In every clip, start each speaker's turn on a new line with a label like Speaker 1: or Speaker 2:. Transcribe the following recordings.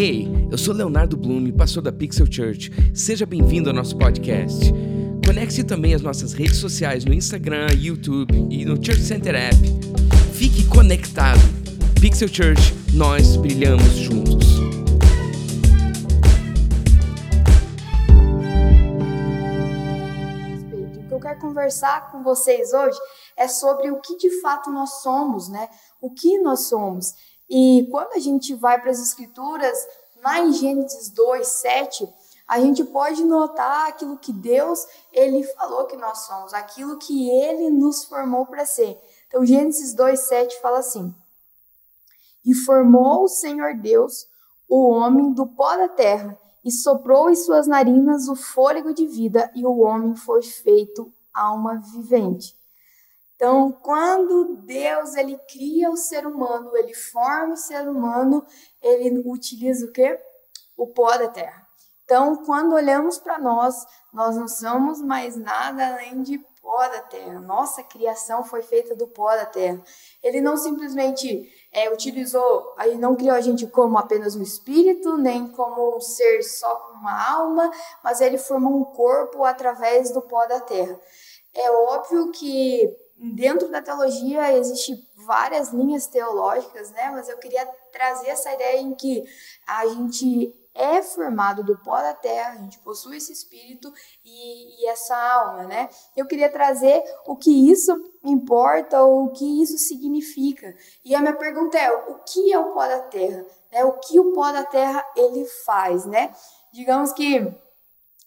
Speaker 1: Ei, eu sou Leonardo Blume, pastor da Pixel Church. Seja bem-vindo ao nosso podcast. Conecte também as nossas redes sociais no Instagram, YouTube e no Church Center App. Fique conectado. Pixel Church, nós brilhamos juntos.
Speaker 2: O que eu quero conversar com vocês hoje é sobre o que de fato nós somos, né? O que nós somos. E quando a gente vai para as escrituras, lá em Gênesis 2, 7, a gente pode notar aquilo que Deus ele falou que nós somos, aquilo que ele nos formou para ser. Então, Gênesis 2, 7 fala assim: E formou o Senhor Deus o homem do pó da terra, e soprou em suas narinas o fôlego de vida, e o homem foi feito alma vivente. Então, quando Deus ele cria o ser humano, ele forma o ser humano, ele utiliza o quê? O pó da terra. Então, quando olhamos para nós, nós não somos mais nada além de pó da terra. Nossa criação foi feita do pó da terra. Ele não simplesmente é, utilizou, ele não criou a gente como apenas um espírito, nem como um ser só com uma alma, mas ele formou um corpo através do pó da terra. É óbvio que dentro da teologia existe várias linhas teológicas, né? Mas eu queria trazer essa ideia em que a gente é formado do pó da terra, a gente possui esse espírito e, e, essa alma, né? Eu queria trazer o que isso importa, ou o que isso significa. E a minha pergunta é: o que é o pó da terra? Né? O que o pó da terra ele faz, né? Digamos que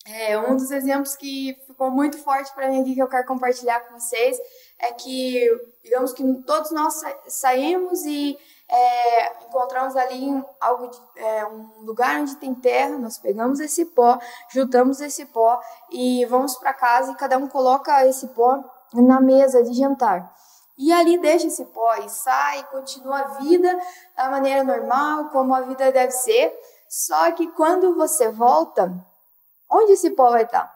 Speaker 2: é, um dos exemplos que ficou muito forte para mim aqui que eu quero compartilhar com vocês é que, digamos que todos nós saímos e é, encontramos ali algo de, é, um lugar onde tem terra, nós pegamos esse pó, juntamos esse pó e vamos para casa e cada um coloca esse pó na mesa de jantar. E ali deixa esse pó e sai, continua a vida da maneira normal, como a vida deve ser. Só que quando você volta, onde esse pó vai estar?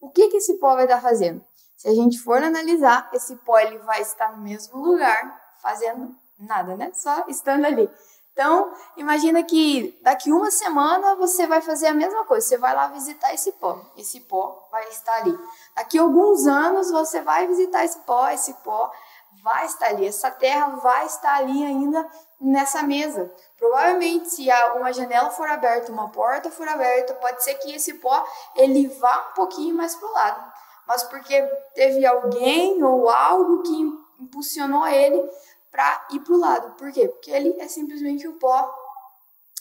Speaker 2: O que, que esse pó vai estar fazendo? Se a gente for analisar, esse pó ele vai estar no mesmo lugar, fazendo nada, né? Só estando ali. Então, imagina que daqui uma semana você vai fazer a mesma coisa. Você vai lá visitar esse pó. Esse pó vai estar ali. Daqui alguns anos você vai visitar esse pó. Esse pó vai estar ali. Essa terra vai estar ali ainda nessa mesa. Provavelmente, se uma janela for aberta, uma porta for aberta, pode ser que esse pó ele vá um pouquinho mais para o lado mas porque teve alguém ou algo que impulsionou ele para ir para o lado. Por quê? Porque ele é simplesmente o pó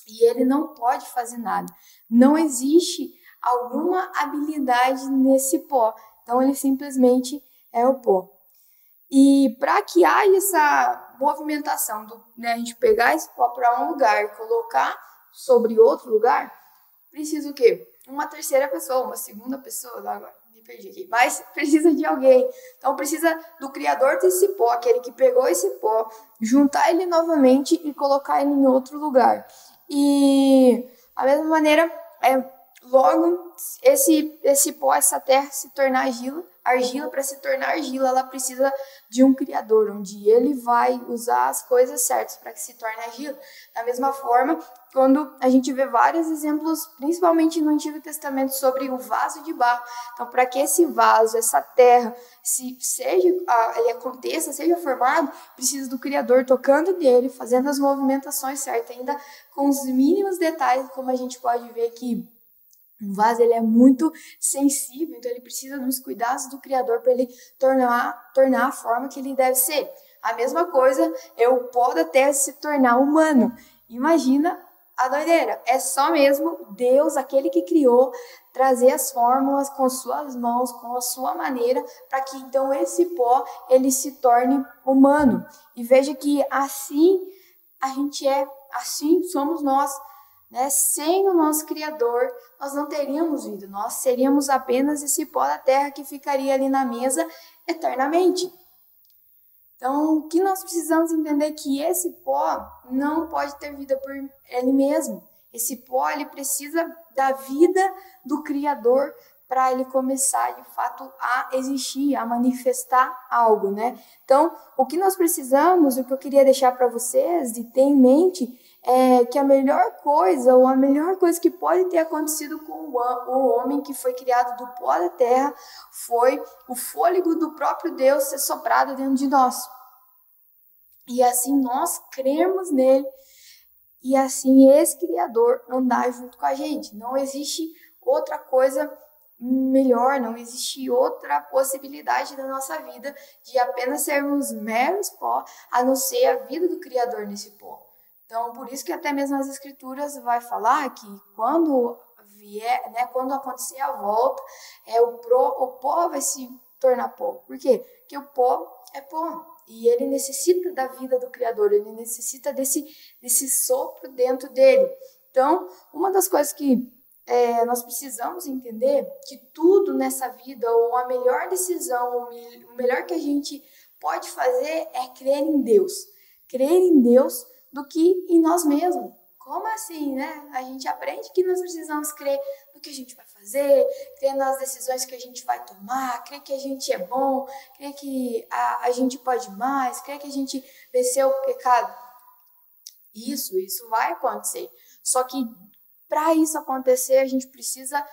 Speaker 2: e ele não pode fazer nada. Não existe alguma habilidade nesse pó. Então ele simplesmente é o pó. E para que haja essa movimentação do né, a gente pegar esse pó para um lugar e colocar sobre outro lugar, precisa o quê? Uma terceira pessoa, uma segunda pessoa, agora me perdi aqui, mas precisa de alguém. Então precisa do criador desse pó, aquele que pegou esse pó, juntar ele novamente e colocar ele em outro lugar. E a mesma maneira, é, logo esse esse pó, essa terra se tornar argila, argila para se tornar argila, ela precisa de um criador, onde ele vai usar as coisas certas para que se torne argila. Da mesma forma, quando a gente vê vários exemplos, principalmente no Antigo Testamento, sobre o vaso de barro. Então, para que esse vaso, essa terra, se seja ele aconteça, seja formado, precisa do Criador tocando nele, fazendo as movimentações certas, ainda com os mínimos detalhes, como a gente pode ver que um vaso ele é muito sensível, então ele precisa dos cuidados do Criador para ele tornar, tornar a forma que ele deve ser. A mesma coisa é o pó da terra se tornar humano. Imagina a doideira. É só mesmo Deus, aquele que criou, trazer as fórmulas com suas mãos, com a sua maneira, para que então esse pó ele se torne humano. E veja que assim a gente é, assim somos nós. Né? Sem o nosso Criador, nós não teríamos vida, nós seríamos apenas esse pó da terra que ficaria ali na mesa eternamente. Então, o que nós precisamos entender é que esse pó não pode ter vida por ele mesmo. Esse pó ele precisa da vida do Criador para ele começar de fato a existir, a manifestar algo, né? Então, o que nós precisamos, o que eu queria deixar para vocês de ter em mente é, que a melhor coisa, ou a melhor coisa que pode ter acontecido com o, homem que foi criado do pó da terra, foi o fôlego do próprio Deus ser soprado dentro de nós. E assim nós cremos nele, e assim esse Criador andar junto com a gente. Não existe outra coisa melhor, não existe outra possibilidade da nossa vida de apenas sermos meros pó, a não ser a vida do Criador nesse pó. Então, por isso que até mesmo as escrituras vai falar que quando vier, né, quando acontecer a volta, é o, pro, o pó vai se tornar pó. Por quê? Porque o pó é pó. E ele necessita da vida do Criador, ele necessita desse, desse sopro dentro dele. Então, uma das coisas que é, nós precisamos entender que tudo nessa vida, ou a melhor decisão, o melhor que a gente pode fazer é crer em Deus. Crer em Deus do que em nós mesmos. Como assim, né? A gente aprende que nós precisamos crer no que a gente vai fazer, crer nas decisões que a gente vai tomar, crer que a gente é bom, crer que a, a gente pode mais, crer que a gente venceu o pecado. Isso, isso vai acontecer. Só que para isso acontecer, a gente precisa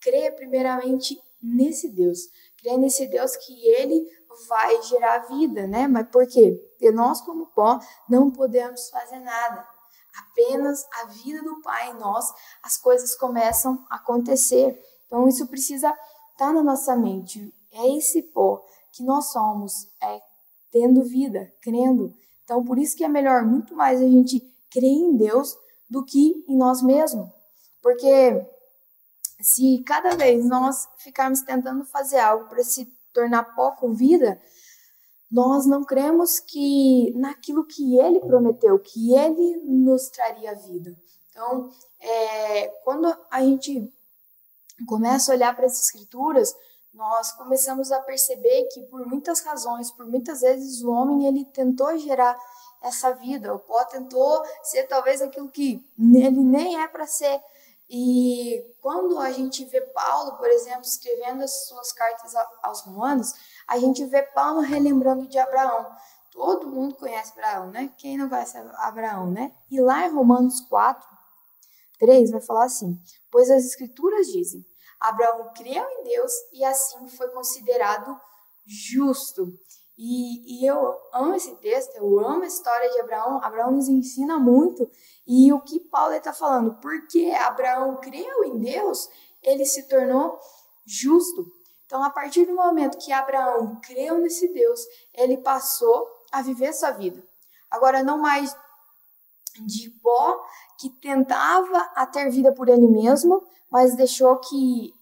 Speaker 2: crer primeiramente nesse Deus. Crer nesse Deus que ele vai gerar vida, né? Mas por quê? Porque nós, como pó, não podemos fazer nada. Apenas a vida do Pai em nós, as coisas começam a acontecer. Então, isso precisa estar tá na nossa mente. É esse pó que nós somos, é tendo vida, crendo. Então, por isso que é melhor muito mais a gente crer em Deus do que em nós mesmos. Porque se cada vez nós ficarmos tentando fazer algo para se tornar pó com vida, nós não cremos que naquilo que ele prometeu, que ele nos traria vida. Então, é, quando a gente começa a olhar para as escrituras, nós começamos a perceber que por muitas razões, por muitas vezes o homem ele tentou gerar essa vida, o pó tentou ser talvez aquilo que ele nem é para ser, e quando a gente vê Paulo, por exemplo, escrevendo as suas cartas aos Romanos, a gente vê Paulo relembrando de Abraão. Todo mundo conhece Abraão, né? Quem não conhece Abraão, né? E lá em Romanos 4, 3 vai falar assim: Pois as Escrituras dizem: Abraão creu em Deus e assim foi considerado justo. E, e, eu amo esse texto, eu amo a história de Abraão. Abraão nos ensina muito. E o que Paulo está falando? Porque Abraão creu em Deus, ele se tornou justo. Então, a partir do momento que Abraão creu nesse Deus, ele passou a viver sua vida. Agora, não mais de pó que tentava a ter vida por ele mesmo, mas deixou que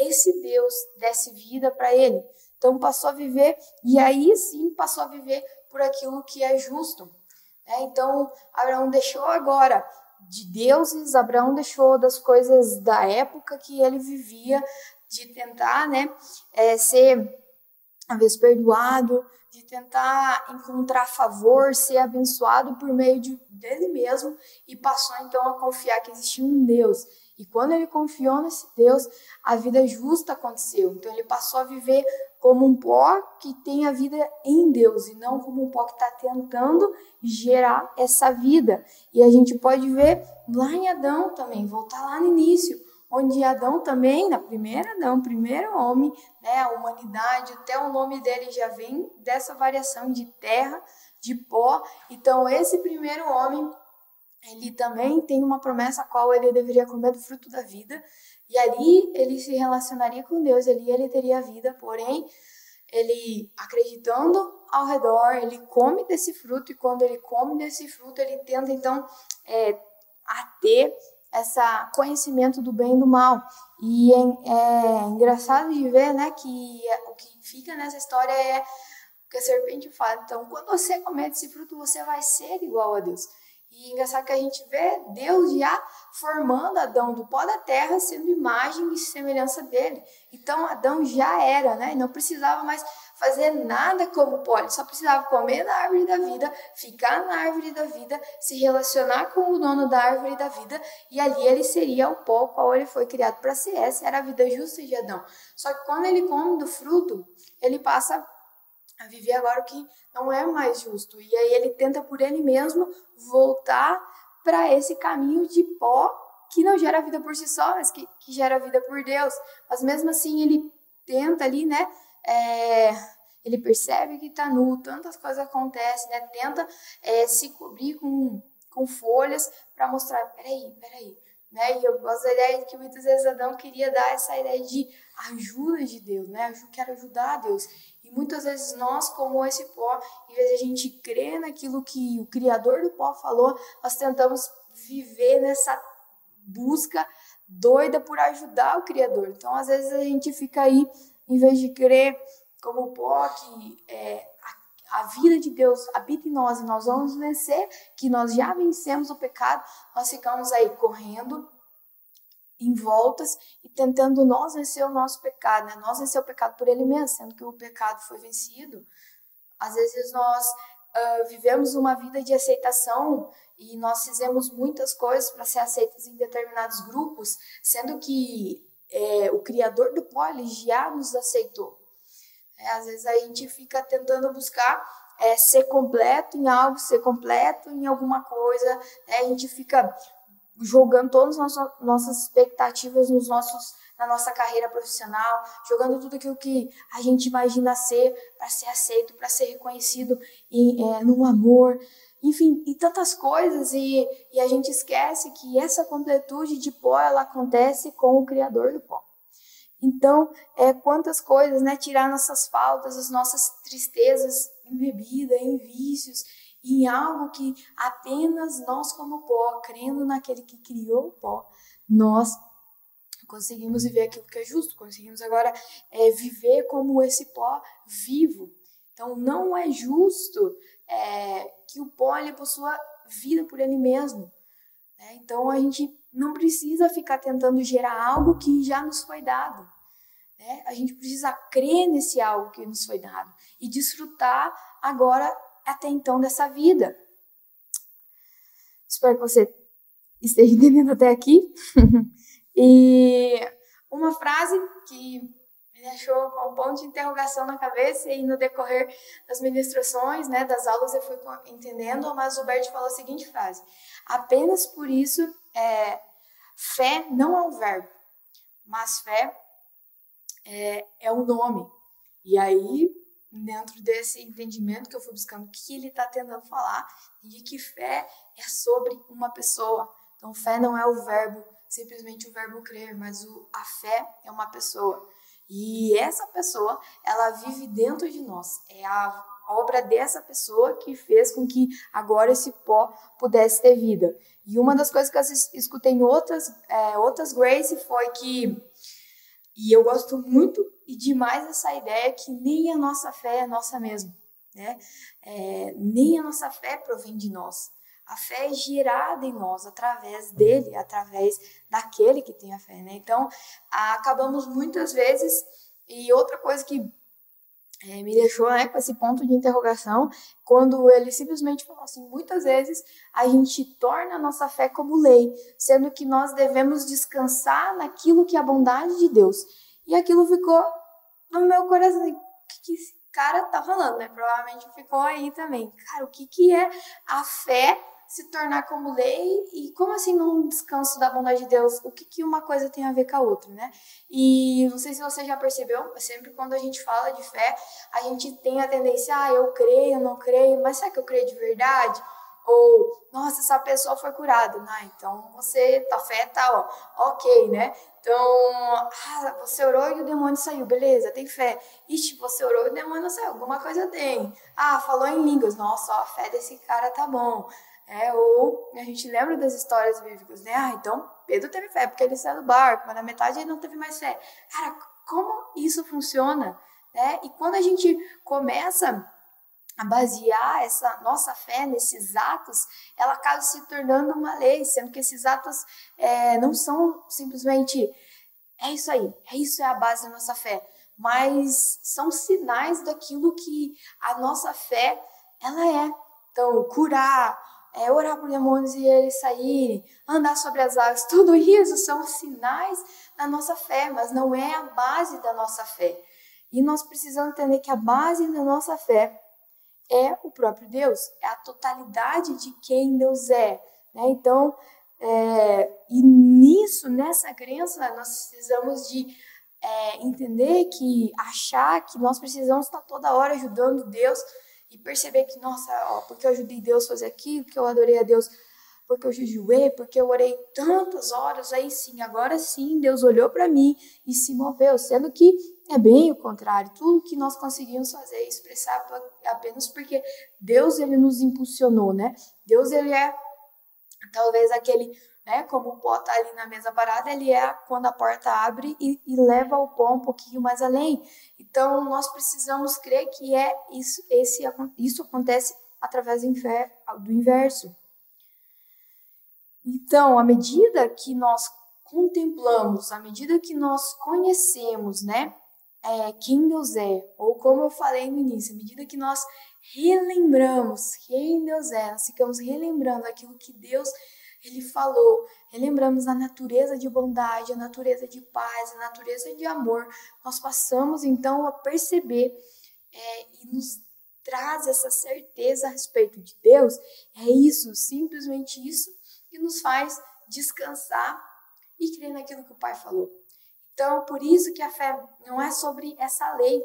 Speaker 2: esse Deus desse vida para ele. Então passou a viver, e aí sim passou a viver por aquilo que é justo. Né? Então Abraão deixou agora de deuses, Abraão deixou das coisas da época que ele vivia, de tentar né, é, ser, às vezes, perdoado, de tentar encontrar favor, ser abençoado por meio de, dele mesmo, e passou então a confiar que existia um Deus e quando ele confiou nesse Deus, a vida justa aconteceu. Então ele passou a viver como um pó que tem a vida em Deus e não como um pó que está tentando gerar essa vida. E a gente pode ver lá em Adão também, voltar lá no início, onde Adão também, na primeira Adão, primeiro homem, né, a humanidade, até o nome dele já vem dessa variação de terra, de pó. Então esse primeiro homem ele também tem uma promessa a qual ele deveria comer do fruto da vida, e ali ele se relacionaria com Deus, ali ele teria vida, porém, ele acreditando ao redor, ele come desse fruto, e quando ele come desse fruto, ele tenta então é, a ter esse conhecimento do bem e do mal. E é, é engraçado de ver, né, que o que fica nessa história é que a serpente fala. Então, quando você comer desse fruto, você vai ser igual a Deus. E engraçado que a gente vê Deus já formando Adão do pó da terra, sendo imagem e semelhança dele. Então Adão já era, né? Não precisava mais fazer nada como pó, ele só precisava comer da árvore da vida, ficar na árvore da vida, se relacionar com o dono da árvore da vida, e ali ele seria o pó qual ele foi criado para ser. Essa era a vida justa de Adão. Só que quando ele come do fruto, ele passa a viver agora o que não é mais justo. E aí ele tenta por ele mesmo voltar para esse caminho de pó que não gera vida por si só, mas que, que gera vida por Deus. Mas mesmo assim ele tenta ali, né? É, ele percebe que está nu, tantas coisas acontecem, né? Tenta é, se cobrir com, com folhas para mostrar, peraí, peraí, né? E eu gosto da ideia de que muitas vezes Adão queria dar essa ideia de ajuda de Deus, né? Eu quero ajudar a Deus. E muitas vezes nós, como esse pó, em vez de a gente crer naquilo que o Criador do pó falou, nós tentamos viver nessa busca doida por ajudar o Criador. Então, às vezes a gente fica aí, em vez de crer como o pó, que é, a, a vida de Deus habita em nós e nós vamos vencer, que nós já vencemos o pecado, nós ficamos aí correndo em voltas e tentando nós vencer o nosso pecado, né? Nós vencer o pecado por ele mesmo, sendo que o pecado foi vencido. Às vezes nós uh, vivemos uma vida de aceitação e nós fizemos muitas coisas para ser aceitos em determinados grupos, sendo que é, o Criador do pó já nos aceitou. É, às vezes a gente fica tentando buscar é, ser completo em algo, ser completo em alguma coisa, né? a gente fica jogando todas as nossas expectativas nos nossos, na nossa carreira profissional, jogando tudo aquilo que a gente imagina ser para ser aceito, para ser reconhecido em, é, no amor, enfim, e tantas coisas, e, e a gente esquece que essa completude de pó ela acontece com o Criador do pó. Então, é, quantas coisas, né? Tirar nossas faltas, as nossas tristezas em bebida, em vícios, em algo que apenas nós, como pó, crendo naquele que criou o pó, nós conseguimos viver aquilo que é justo, conseguimos agora é, viver como esse pó vivo. Então, não é justo é, que o pó ele possua vida por ele mesmo. Né? Então, a gente não precisa ficar tentando gerar algo que já nos foi dado. Né? A gente precisa crer nesse algo que nos foi dado e desfrutar agora até então dessa vida. Espero que você esteja entendendo até aqui. e uma frase que me deixou com um ponto de interrogação na cabeça e no decorrer das ministrações, né, das aulas eu fui entendendo, mas o Bert falou a seguinte frase: apenas por isso é, fé não é um verbo, mas fé é, é um nome. E aí dentro desse entendimento que eu fui buscando, o que ele está tentando falar, e que fé é sobre uma pessoa. Então, fé não é o verbo, simplesmente o verbo crer, mas o, a fé é uma pessoa. E essa pessoa, ela vive dentro de nós. É a obra dessa pessoa que fez com que agora esse pó pudesse ter vida. E uma das coisas que eu escutei em outras, é, outras Grace foi que, e eu gosto muito e demais essa ideia que nem a nossa fé é nossa mesmo, né? É, nem a nossa fé provém de nós. A fé é gerada em nós através dele, através daquele que tem a fé, né? Então, acabamos muitas vezes e outra coisa que é, me deixou né, com esse ponto de interrogação, quando ele simplesmente falou assim: muitas vezes a gente torna a nossa fé como lei, sendo que nós devemos descansar naquilo que é a bondade de Deus. E aquilo ficou no meu coração. O que, que esse cara tá falando, né? Provavelmente ficou aí também. Cara, o que, que é a fé se tornar como lei e como assim num descanso da bondade de Deus? O que, que uma coisa tem a ver com a outra, né? E não sei se você já percebeu, sempre quando a gente fala de fé, a gente tem a tendência, ah, eu creio, eu não creio, mas será que eu creio de verdade? Ou, nossa, essa pessoa foi curada. Ah, então você, tua fé tá, ó, ok, né? Então, ah, você orou e o demônio saiu, beleza, tem fé. Ixi, você orou e o demônio não saiu, alguma coisa tem. Ah, falou em línguas, nossa, ó, a fé desse cara tá bom. É, ou a gente lembra das histórias bíblicas, né? Ah, então Pedro teve fé porque ele saiu do barco, mas na metade ele não teve mais fé. Cara, como isso funciona? Né? E quando a gente começa basear essa nossa fé nesses atos, ela acaba se tornando uma lei, sendo que esses atos é, não são simplesmente é isso aí, é isso é a base da nossa fé, mas são sinais daquilo que a nossa fé ela é. Então, curar, é, orar por demônios e eles saírem, andar sobre as águas, tudo isso são sinais da nossa fé, mas não é a base da nossa fé. E nós precisamos entender que a base da nossa fé é o próprio Deus, é a totalidade de quem Deus é. Né? Então, é, e nisso, nessa crença, nós precisamos de é, entender que, achar que nós precisamos estar toda hora ajudando Deus e perceber que, nossa, ó, porque eu ajudei Deus a fazer aquilo, porque eu adorei a Deus, porque eu jejuei, porque eu orei tantas horas, aí sim, agora sim, Deus olhou para mim e se moveu, sendo que é bem o contrário, tudo que nós conseguimos fazer é expressar apenas porque Deus ele nos impulsionou, né? Deus ele é talvez aquele né? Como o pó tá ali na mesa parada, ele é quando a porta abre e, e, leva o pó um pouquinho mais além. Então, nós precisamos crer que é isso, esse, isso acontece através do, inverso. Então, à medida que nós contemplamos, à medida que nós conhecemos, né, é, quem Deus é, ou como eu falei no início, à medida que nós relembramos quem Deus é, nós ficamos relembrando aquilo que Deus ele falou, relembramos a natureza de bondade, a natureza de paz, a natureza de amor. Nós passamos então a perceber é, e nos traz essa certeza a respeito de Deus. É isso, simplesmente isso, que nos faz descansar e crer naquilo que o Pai falou. Então, por isso que a fé não é sobre essa lei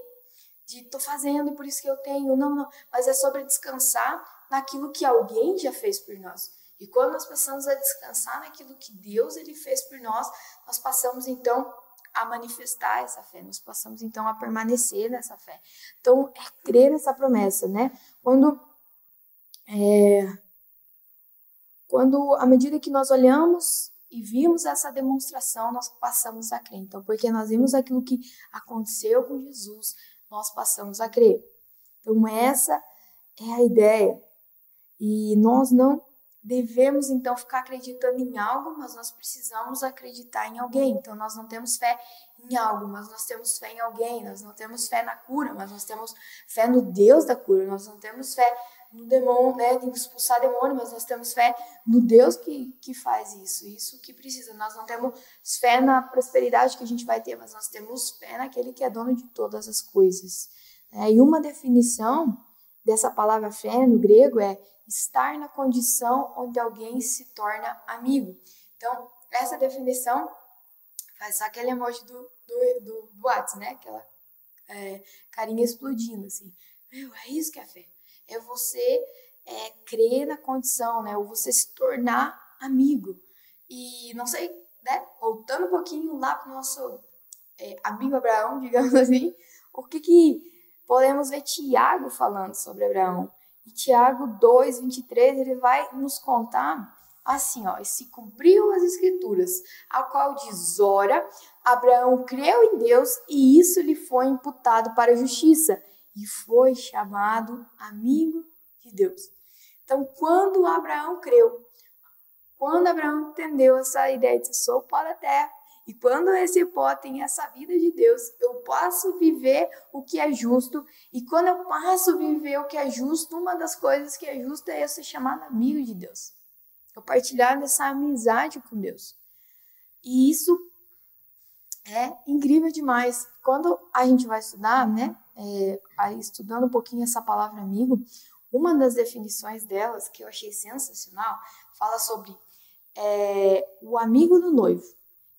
Speaker 2: de tô fazendo por isso que eu tenho, não, não, mas é sobre descansar naquilo que alguém já fez por nós. E quando nós passamos a descansar naquilo que Deus ele fez por nós, nós passamos então a manifestar essa fé, nós passamos então a permanecer nessa fé. Então, é crer nessa promessa, né? Quando é, quando à medida que nós olhamos e vimos essa demonstração, nós passamos a crer. Então, porque nós vimos aquilo que aconteceu com Jesus, nós passamos a crer. Então, essa é a ideia. E nós não devemos então ficar acreditando em algo, mas nós precisamos acreditar em alguém. Então nós não temos fé em algo, mas nós temos fé em alguém. Nós não temos fé na cura, mas nós temos fé no Deus da cura. Nós não temos fé no demônio, né, de expulsar demônio, mas nós temos fé no Deus que, que faz isso, isso que precisa. Nós não temos fé na prosperidade que a gente vai ter, mas nós temos fé naquele que é dono de todas as coisas. É, e uma definição dessa palavra fé no grego é estar na condição onde alguém se torna amigo. Então, essa definição faz só aquele emoji do, do, do, do WhatsApp, né? Aquela é, carinha explodindo, assim. Meu, é isso que é fé. É você é, crer na condição, né? Ou você se tornar amigo. E não sei, né? Voltando um pouquinho lá para o nosso é, amigo Abraão, digamos assim, o que que podemos ver Tiago falando sobre Abraão? E Tiago 2, 23, ele vai nos contar assim, ó, e se cumpriu as escrituras, a qual diz, ora, Abraão creu em Deus e isso lhe foi imputado para a justiça e foi chamado amigo de Deus. Então, quando Abraão creu, quando Abraão entendeu essa ideia de sou pó da terra, e quando esse pó tem essa vida de Deus, eu posso viver o que é justo. E quando eu passo a viver o que é justo, uma das coisas que é justa é eu ser chamado amigo de Deus. Eu partilhar dessa amizade com Deus. E isso é incrível demais. Quando a gente vai estudar, né, é, estudando um pouquinho essa palavra amigo, uma das definições delas, que eu achei sensacional, fala sobre é, o amigo do noivo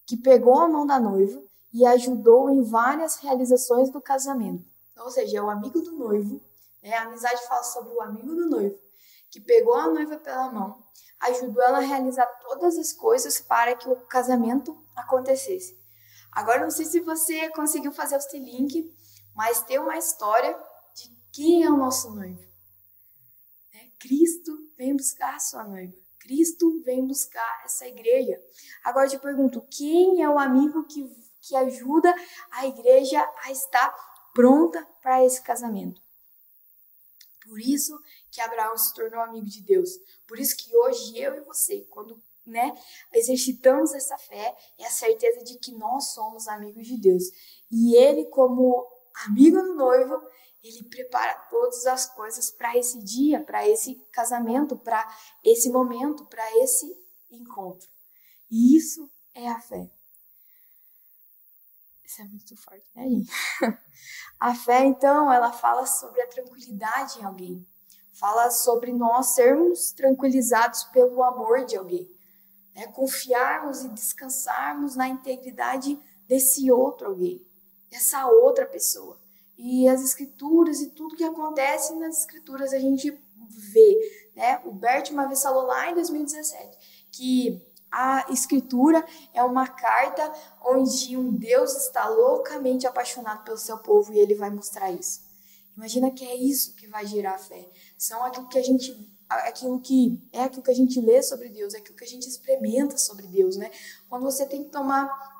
Speaker 2: que pegou a mão da noiva e ajudou em várias realizações do casamento. Ou seja, é o amigo do noivo, né? a amizade fala sobre o amigo do noivo, que pegou a noiva pela mão, ajudou ela a realizar todas as coisas para que o casamento acontecesse. Agora, não sei se você conseguiu fazer esse link, mas tem uma história de quem é o nosso noivo. É, Cristo vem buscar a sua noiva. Cristo vem buscar essa igreja. Agora eu te pergunto, quem é o amigo que, que ajuda a igreja a estar pronta para esse casamento? Por isso que Abraão se tornou amigo de Deus. Por isso que hoje eu e você, quando né, exercitamos essa fé, é a certeza de que nós somos amigos de Deus. E ele, como amigo do noivo, ele prepara todas as coisas para esse dia, para esse casamento, para esse momento, para esse encontro. E isso é a fé. Isso é muito forte, né, gente? A fé, então, ela fala sobre a tranquilidade em alguém. Fala sobre nós sermos tranquilizados pelo amor de alguém. Né? Confiarmos e descansarmos na integridade desse outro alguém, dessa outra pessoa. E as escrituras e tudo que acontece nas escrituras a gente vê. Né? O Bert uma vez falou lá em 2017 que a escritura é uma carta onde um Deus está loucamente apaixonado pelo seu povo e ele vai mostrar isso. Imagina que é isso que vai gerar a fé. São aquilo que a gente aquilo que é aquilo que a gente lê sobre Deus, é aquilo que a gente experimenta sobre Deus, né? Quando você tem que tomar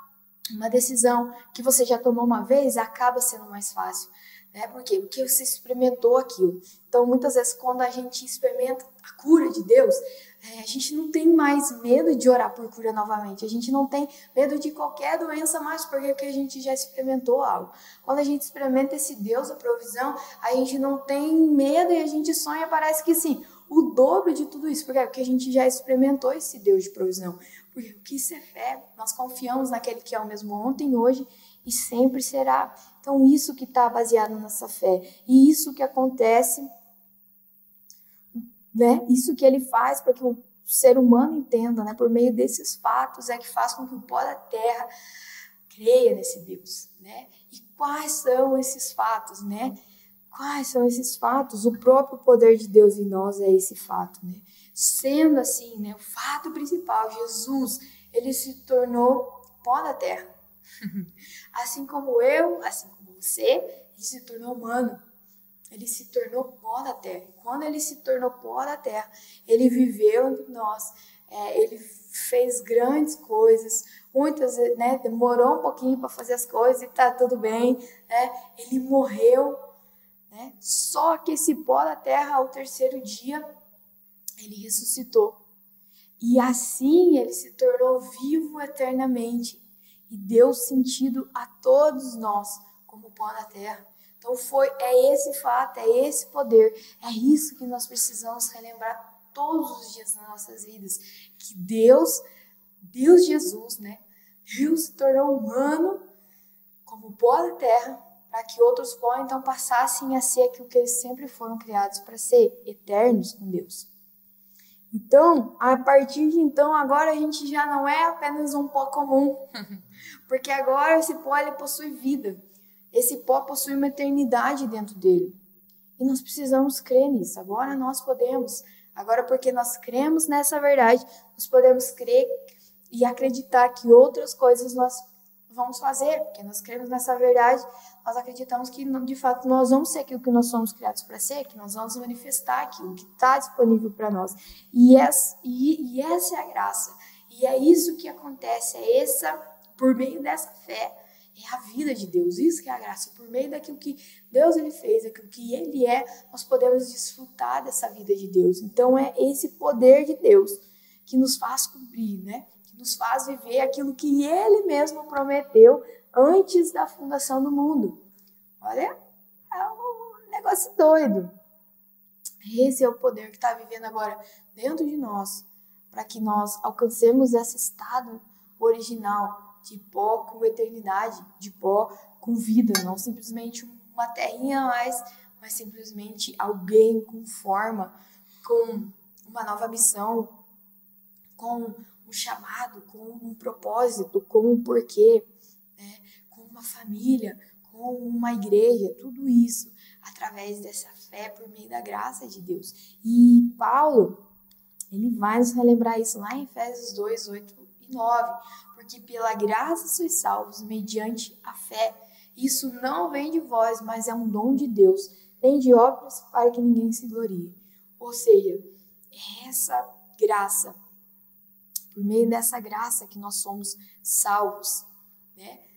Speaker 2: uma decisão que você já tomou uma vez, acaba sendo mais fácil. Né? Por quê? Porque você experimentou aquilo. Então, muitas vezes, quando a gente experimenta a cura de Deus, é, a gente não tem mais medo de orar por cura novamente. A gente não tem medo de qualquer doença mais, porque a gente já experimentou algo. Quando a gente experimenta esse Deus da provisão, a gente não tem medo e a gente sonha, parece que sim, o dobro de tudo isso. Por quê? Porque a gente já experimentou esse Deus de provisão. Porque o que isso é fé? Nós confiamos naquele que é o mesmo ontem, hoje e sempre será. Então, isso que está baseado na nossa fé. E isso que acontece, né? Isso que ele faz para que o ser humano entenda, né? Por meio desses fatos é que faz com que o pó da terra creia nesse Deus, né? E quais são esses fatos, né? Quais são esses fatos? O próprio poder de Deus em nós é esse fato, né? Sendo assim, né, o fato principal, Jesus, ele se tornou pó da terra. assim como eu, assim como você, ele se tornou humano. Ele se tornou pó da terra. Quando ele se tornou pó da terra, ele viveu entre nós. É, ele fez grandes coisas, muitas, né, demorou um pouquinho para fazer as coisas e tá tudo bem, né? Ele morreu, né? Só que esse pó da terra ao terceiro dia ele ressuscitou. E assim ele se tornou vivo eternamente e deu sentido a todos nós como pó da terra. Então foi é esse fato, é esse poder, é isso que nós precisamos relembrar todos os dias nas nossas vidas, que Deus, Deus Jesus, né? Deus se tornou humano como pó da terra, para que outros pó então passassem a ser aquilo que eles sempre foram criados para ser, eternos com Deus. Então, a partir de então, agora a gente já não é apenas um pó comum, porque agora esse pó ele possui vida. Esse pó possui uma eternidade dentro dele. E nós precisamos crer nisso. Agora nós podemos. Agora, porque nós cremos nessa verdade, nós podemos crer e acreditar que outras coisas nós vamos fazer, porque nós cremos nessa verdade, nós acreditamos que de fato nós vamos ser aquilo que nós somos criados para ser, que nós vamos manifestar aquilo que está disponível para nós. E essa, e, e essa é a graça. E é isso que acontece, é essa, por meio dessa fé, é a vida de Deus, isso que é a graça. Por meio daquilo que Deus ele fez, daquilo que ele é, nós podemos desfrutar dessa vida de Deus. Então é esse poder de Deus que nos faz cumprir, né? nos faz viver aquilo que ele mesmo prometeu antes da fundação do mundo. Olha, é um negócio doido. Esse é o poder que está vivendo agora dentro de nós, para que nós alcancemos esse estado original de pó com eternidade, de pó com vida, não simplesmente uma terrinha a mais, mas simplesmente alguém com forma, com uma nova missão, com um chamado, com um propósito, com um porquê, uma família, com uma igreja, tudo isso através dessa fé por meio da graça de Deus. E Paulo, ele vai nos relembrar isso lá em Efésios 2, 8 e 9, porque pela graça sois salvos mediante a fé. Isso não vem de vós, mas é um dom de Deus, nem de obras para que ninguém se glorie. Ou seja, essa graça por meio dessa graça que nós somos salvos, né?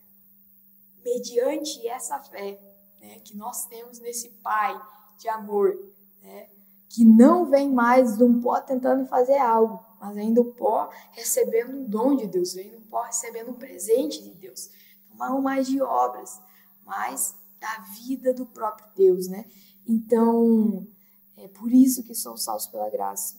Speaker 2: Mediante essa fé, né, que nós temos nesse Pai de amor, né? Que não vem mais de um pó tentando fazer algo, mas ainda o pó recebendo um dom de Deus, vem um pó recebendo um presente de Deus. Não mais de obras, mas da vida do próprio Deus, né? Então, é por isso que somos salvos pela graça.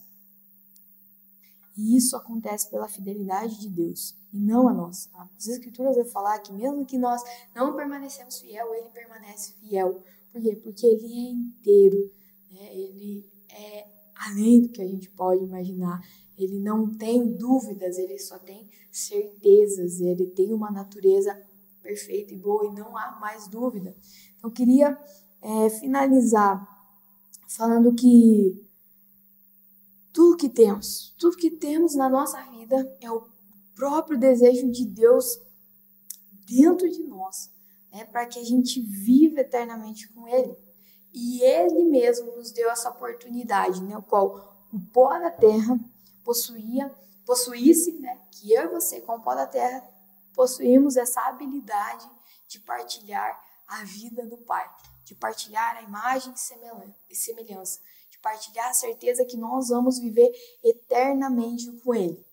Speaker 2: E isso acontece pela fidelidade de Deus e não a nossa. As Escrituras vão falar que mesmo que nós não permanecemos fiel, ele permanece fiel. Por quê? Porque ele é inteiro. Né? Ele é além do que a gente pode imaginar. Ele não tem dúvidas, ele só tem certezas, ele tem uma natureza perfeita e boa e não há mais dúvida. Então, eu queria é, finalizar falando que tudo que temos, tudo que temos na nossa vida é o próprio desejo de Deus dentro de nós, né, para que a gente viva eternamente com Ele. E Ele mesmo nos deu essa oportunidade, né, o qual o pó da terra possuía, possuísse, né, que eu e você, com o pó da terra, possuímos essa habilidade de partilhar a vida do Pai, de partilhar a imagem e semelhança, de partilhar a certeza que nós vamos viver eternamente com Ele.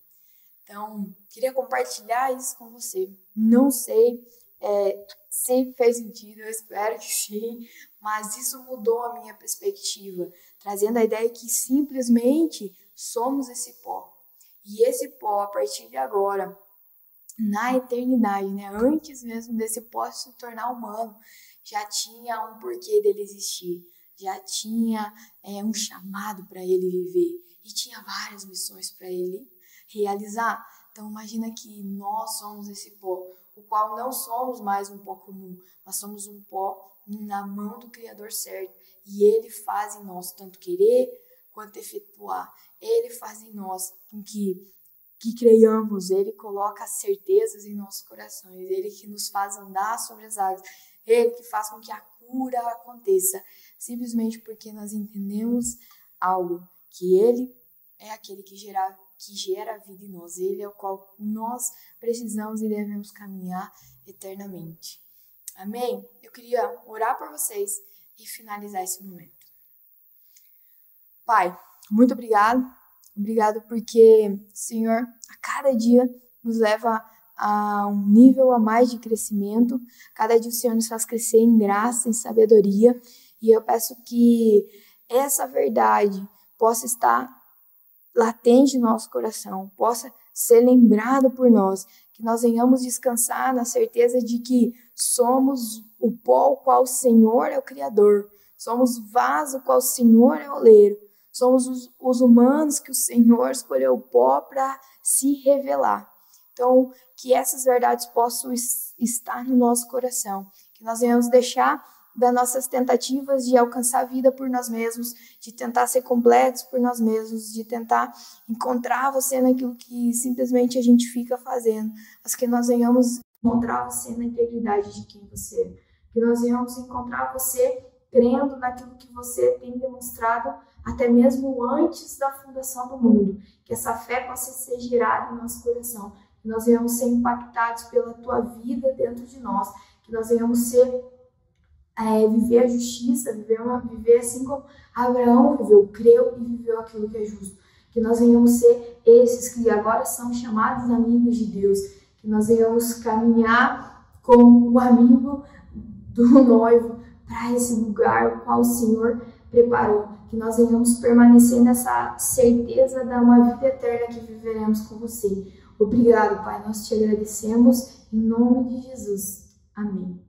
Speaker 2: Então, queria compartilhar isso com você. Não sei é, se fez sentido, eu espero que sim, mas isso mudou a minha perspectiva, trazendo a ideia que simplesmente somos esse pó. E esse pó, a partir de agora, na eternidade, né? Antes mesmo desse pó se tornar humano, já tinha um porquê dele existir, já tinha é, um chamado para ele viver e tinha várias missões para ele realizar. Então imagina que nós somos esse pó, o qual não somos mais um pó comum, nós somos um pó na mão do Criador certo. E Ele faz em nós tanto querer quanto efetuar. Ele faz em nós com que que creiamos, Ele coloca certezas em nossos corações, Ele que nos faz andar sobre as águas, Ele que faz com que a cura aconteça, simplesmente porque nós entendemos algo, que Ele é aquele que gera, que gera vida em nós, Ele é o qual nós precisamos e devemos caminhar eternamente. Amém? Eu queria orar por vocês e finalizar esse momento. Pai, muito obrigado. Obrigado porque, Senhor, a cada dia nos leva a um nível a mais de crescimento. Cada dia o Senhor nos faz crescer em graça, em sabedoria. E eu peço que essa verdade possa estar latente no nosso coração, possa ser lembrado por nós, que nós venhamos descansar na certeza de que somos o pó o qual o Senhor é o Criador, somos vaso qual o Senhor é o oleiro, somos os, os humanos que o Senhor escolheu o pó para se revelar. Então, que essas verdades possam estar no nosso coração, que nós venhamos deixar das nossas tentativas de alcançar a vida por nós mesmos, de tentar ser completos por nós mesmos, de tentar encontrar você naquilo que simplesmente a gente fica fazendo, mas que nós venhamos encontrar você na integridade de quem você é, que nós venhamos encontrar você crendo naquilo que você tem demonstrado até mesmo antes da fundação do mundo, que essa fé possa ser gerada em nosso coração, que nós venhamos ser impactados pela tua vida dentro de nós, que nós venhamos ser é, viver a justiça, viver, uma, viver assim como Abraão viveu, creu e viveu aquilo que é justo. Que nós venhamos ser esses que agora são chamados amigos de Deus. Que nós venhamos caminhar como o amigo do noivo para esse lugar qual o Senhor preparou. Que nós venhamos permanecer nessa certeza da uma vida eterna que viveremos com você. Obrigado, Pai. Nós te agradecemos em nome de Jesus. Amém.